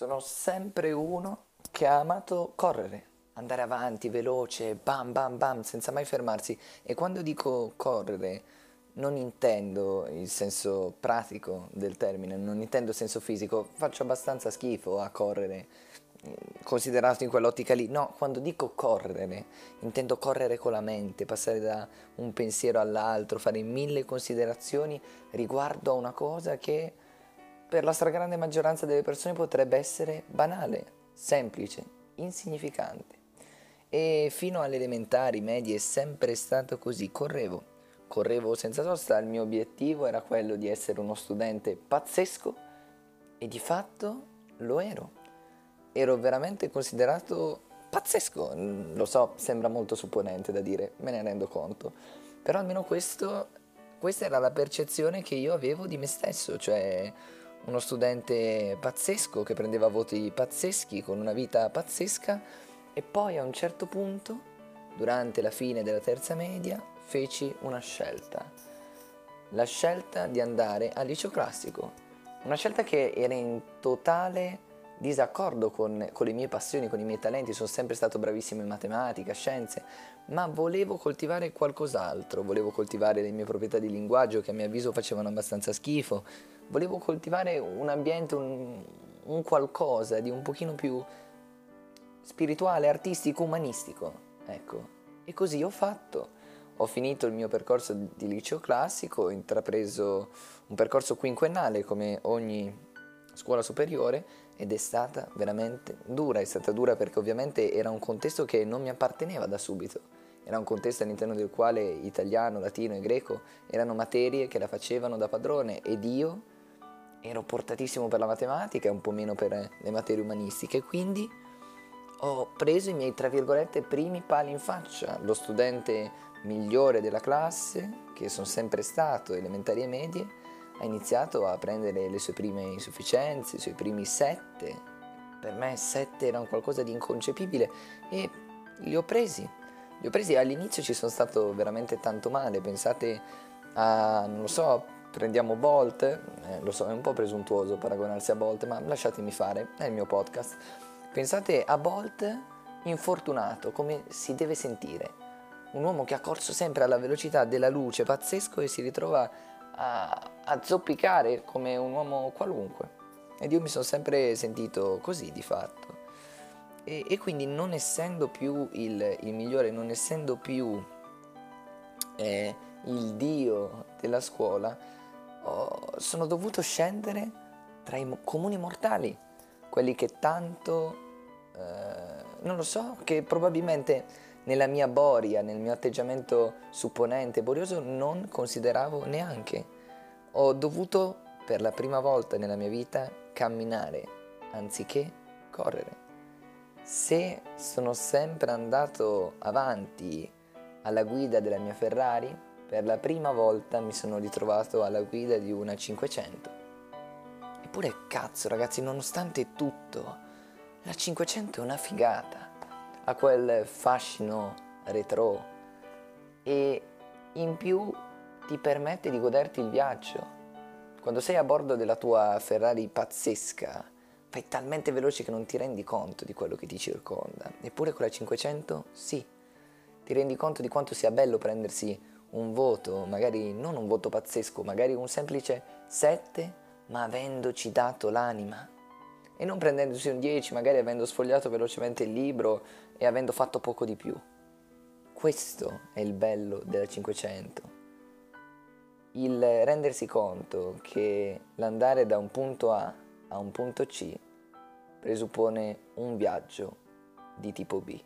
Sono sempre uno che ha amato correre, andare avanti, veloce, bam bam bam, senza mai fermarsi. E quando dico correre non intendo il senso pratico del termine, non intendo il senso fisico, faccio abbastanza schifo a correre, considerato in quell'ottica lì. No, quando dico correre, intendo correre con la mente, passare da un pensiero all'altro, fare mille considerazioni riguardo a una cosa che per la stragrande maggioranza delle persone potrebbe essere banale, semplice, insignificante. E fino alle elementari, medie, è sempre stato così, correvo. Correvo senza sosta, il mio obiettivo era quello di essere uno studente pazzesco e di fatto lo ero. Ero veramente considerato pazzesco, lo so, sembra molto supponente da dire, me ne rendo conto, però almeno questo, questa era la percezione che io avevo di me stesso, cioè uno studente pazzesco che prendeva voti pazzeschi con una vita pazzesca e poi a un certo punto, durante la fine della terza media, feci una scelta. La scelta di andare al liceo classico. Una scelta che era in totale disaccordo con, con, le mie passioni, con i miei talenti, sono sempre stato bravissimo in matematica, scienze, ma volevo coltivare qualcos'altro, volevo coltivare le mie proprietà di linguaggio che a mio avviso facevano abbastanza schifo, volevo coltivare un ambiente, un, un qualcosa di un pochino più spirituale, artistico, umanistico, ecco. E così ho fatto. Ho finito il mio percorso di liceo classico, ho intrapreso un percorso quinquennale come ogni scuola superiore ed è stata veramente dura, è stata dura perché ovviamente era un contesto che non mi apparteneva da subito, era un contesto all'interno del quale italiano, latino e greco erano materie che la facevano da padrone ed io ero portatissimo per la matematica e un po' meno per le materie umanistiche, quindi ho preso i miei, tra virgolette, primi pali in faccia, lo studente migliore della classe, che sono sempre stato, elementari e medie, ha iniziato a prendere le sue prime insufficienze, i suoi primi sette. Per me sette erano qualcosa di inconcepibile e li ho presi. Li ho presi all'inizio ci sono stato veramente tanto male, pensate a, non lo so, prendiamo Bolt, eh, lo so è un po' presuntuoso paragonarsi a Bolt, ma lasciatemi fare, è il mio podcast. Pensate a Bolt infortunato, come si deve sentire. Un uomo che ha corso sempre alla velocità della luce, pazzesco, e si ritrova a, a zoppicare come un uomo qualunque. Ed io mi sono sempre sentito così di fatto. E, e quindi non essendo più il, il, migliore, non essendo più eh, il dio della scuola, oh, sono dovuto scendere tra i comuni mortali, quelli che tanto, eh, non lo so, che probabilmente nella mia boria, nel mio atteggiamento supponente, borioso, non consideravo neanche. Ho dovuto per la prima volta nella mia vita camminare anziché correre. Se sono sempre andato avanti alla guida della mia Ferrari, per la prima volta mi sono ritrovato alla guida di una 500. Eppure cazzo ragazzi, nonostante tutto, la 500 è una figata. Ha quel fascino retro e in più ti permette di goderti il viaggio. Quando sei a bordo della tua Ferrari pazzesca, fai talmente veloce che non ti rendi conto di quello che ti circonda. Eppure con la 500 sì, ti rendi conto di quanto sia bello prendersi un voto, magari non un voto pazzesco, magari un semplice 7, ma avendoci dato l'anima. E non prendendosi un 10, magari avendo sfogliato velocemente il libro e avendo fatto poco di più. Questo è il bello della 500. Il rendersi conto che l'andare da un punto A a un punto C presuppone un viaggio di tipo B.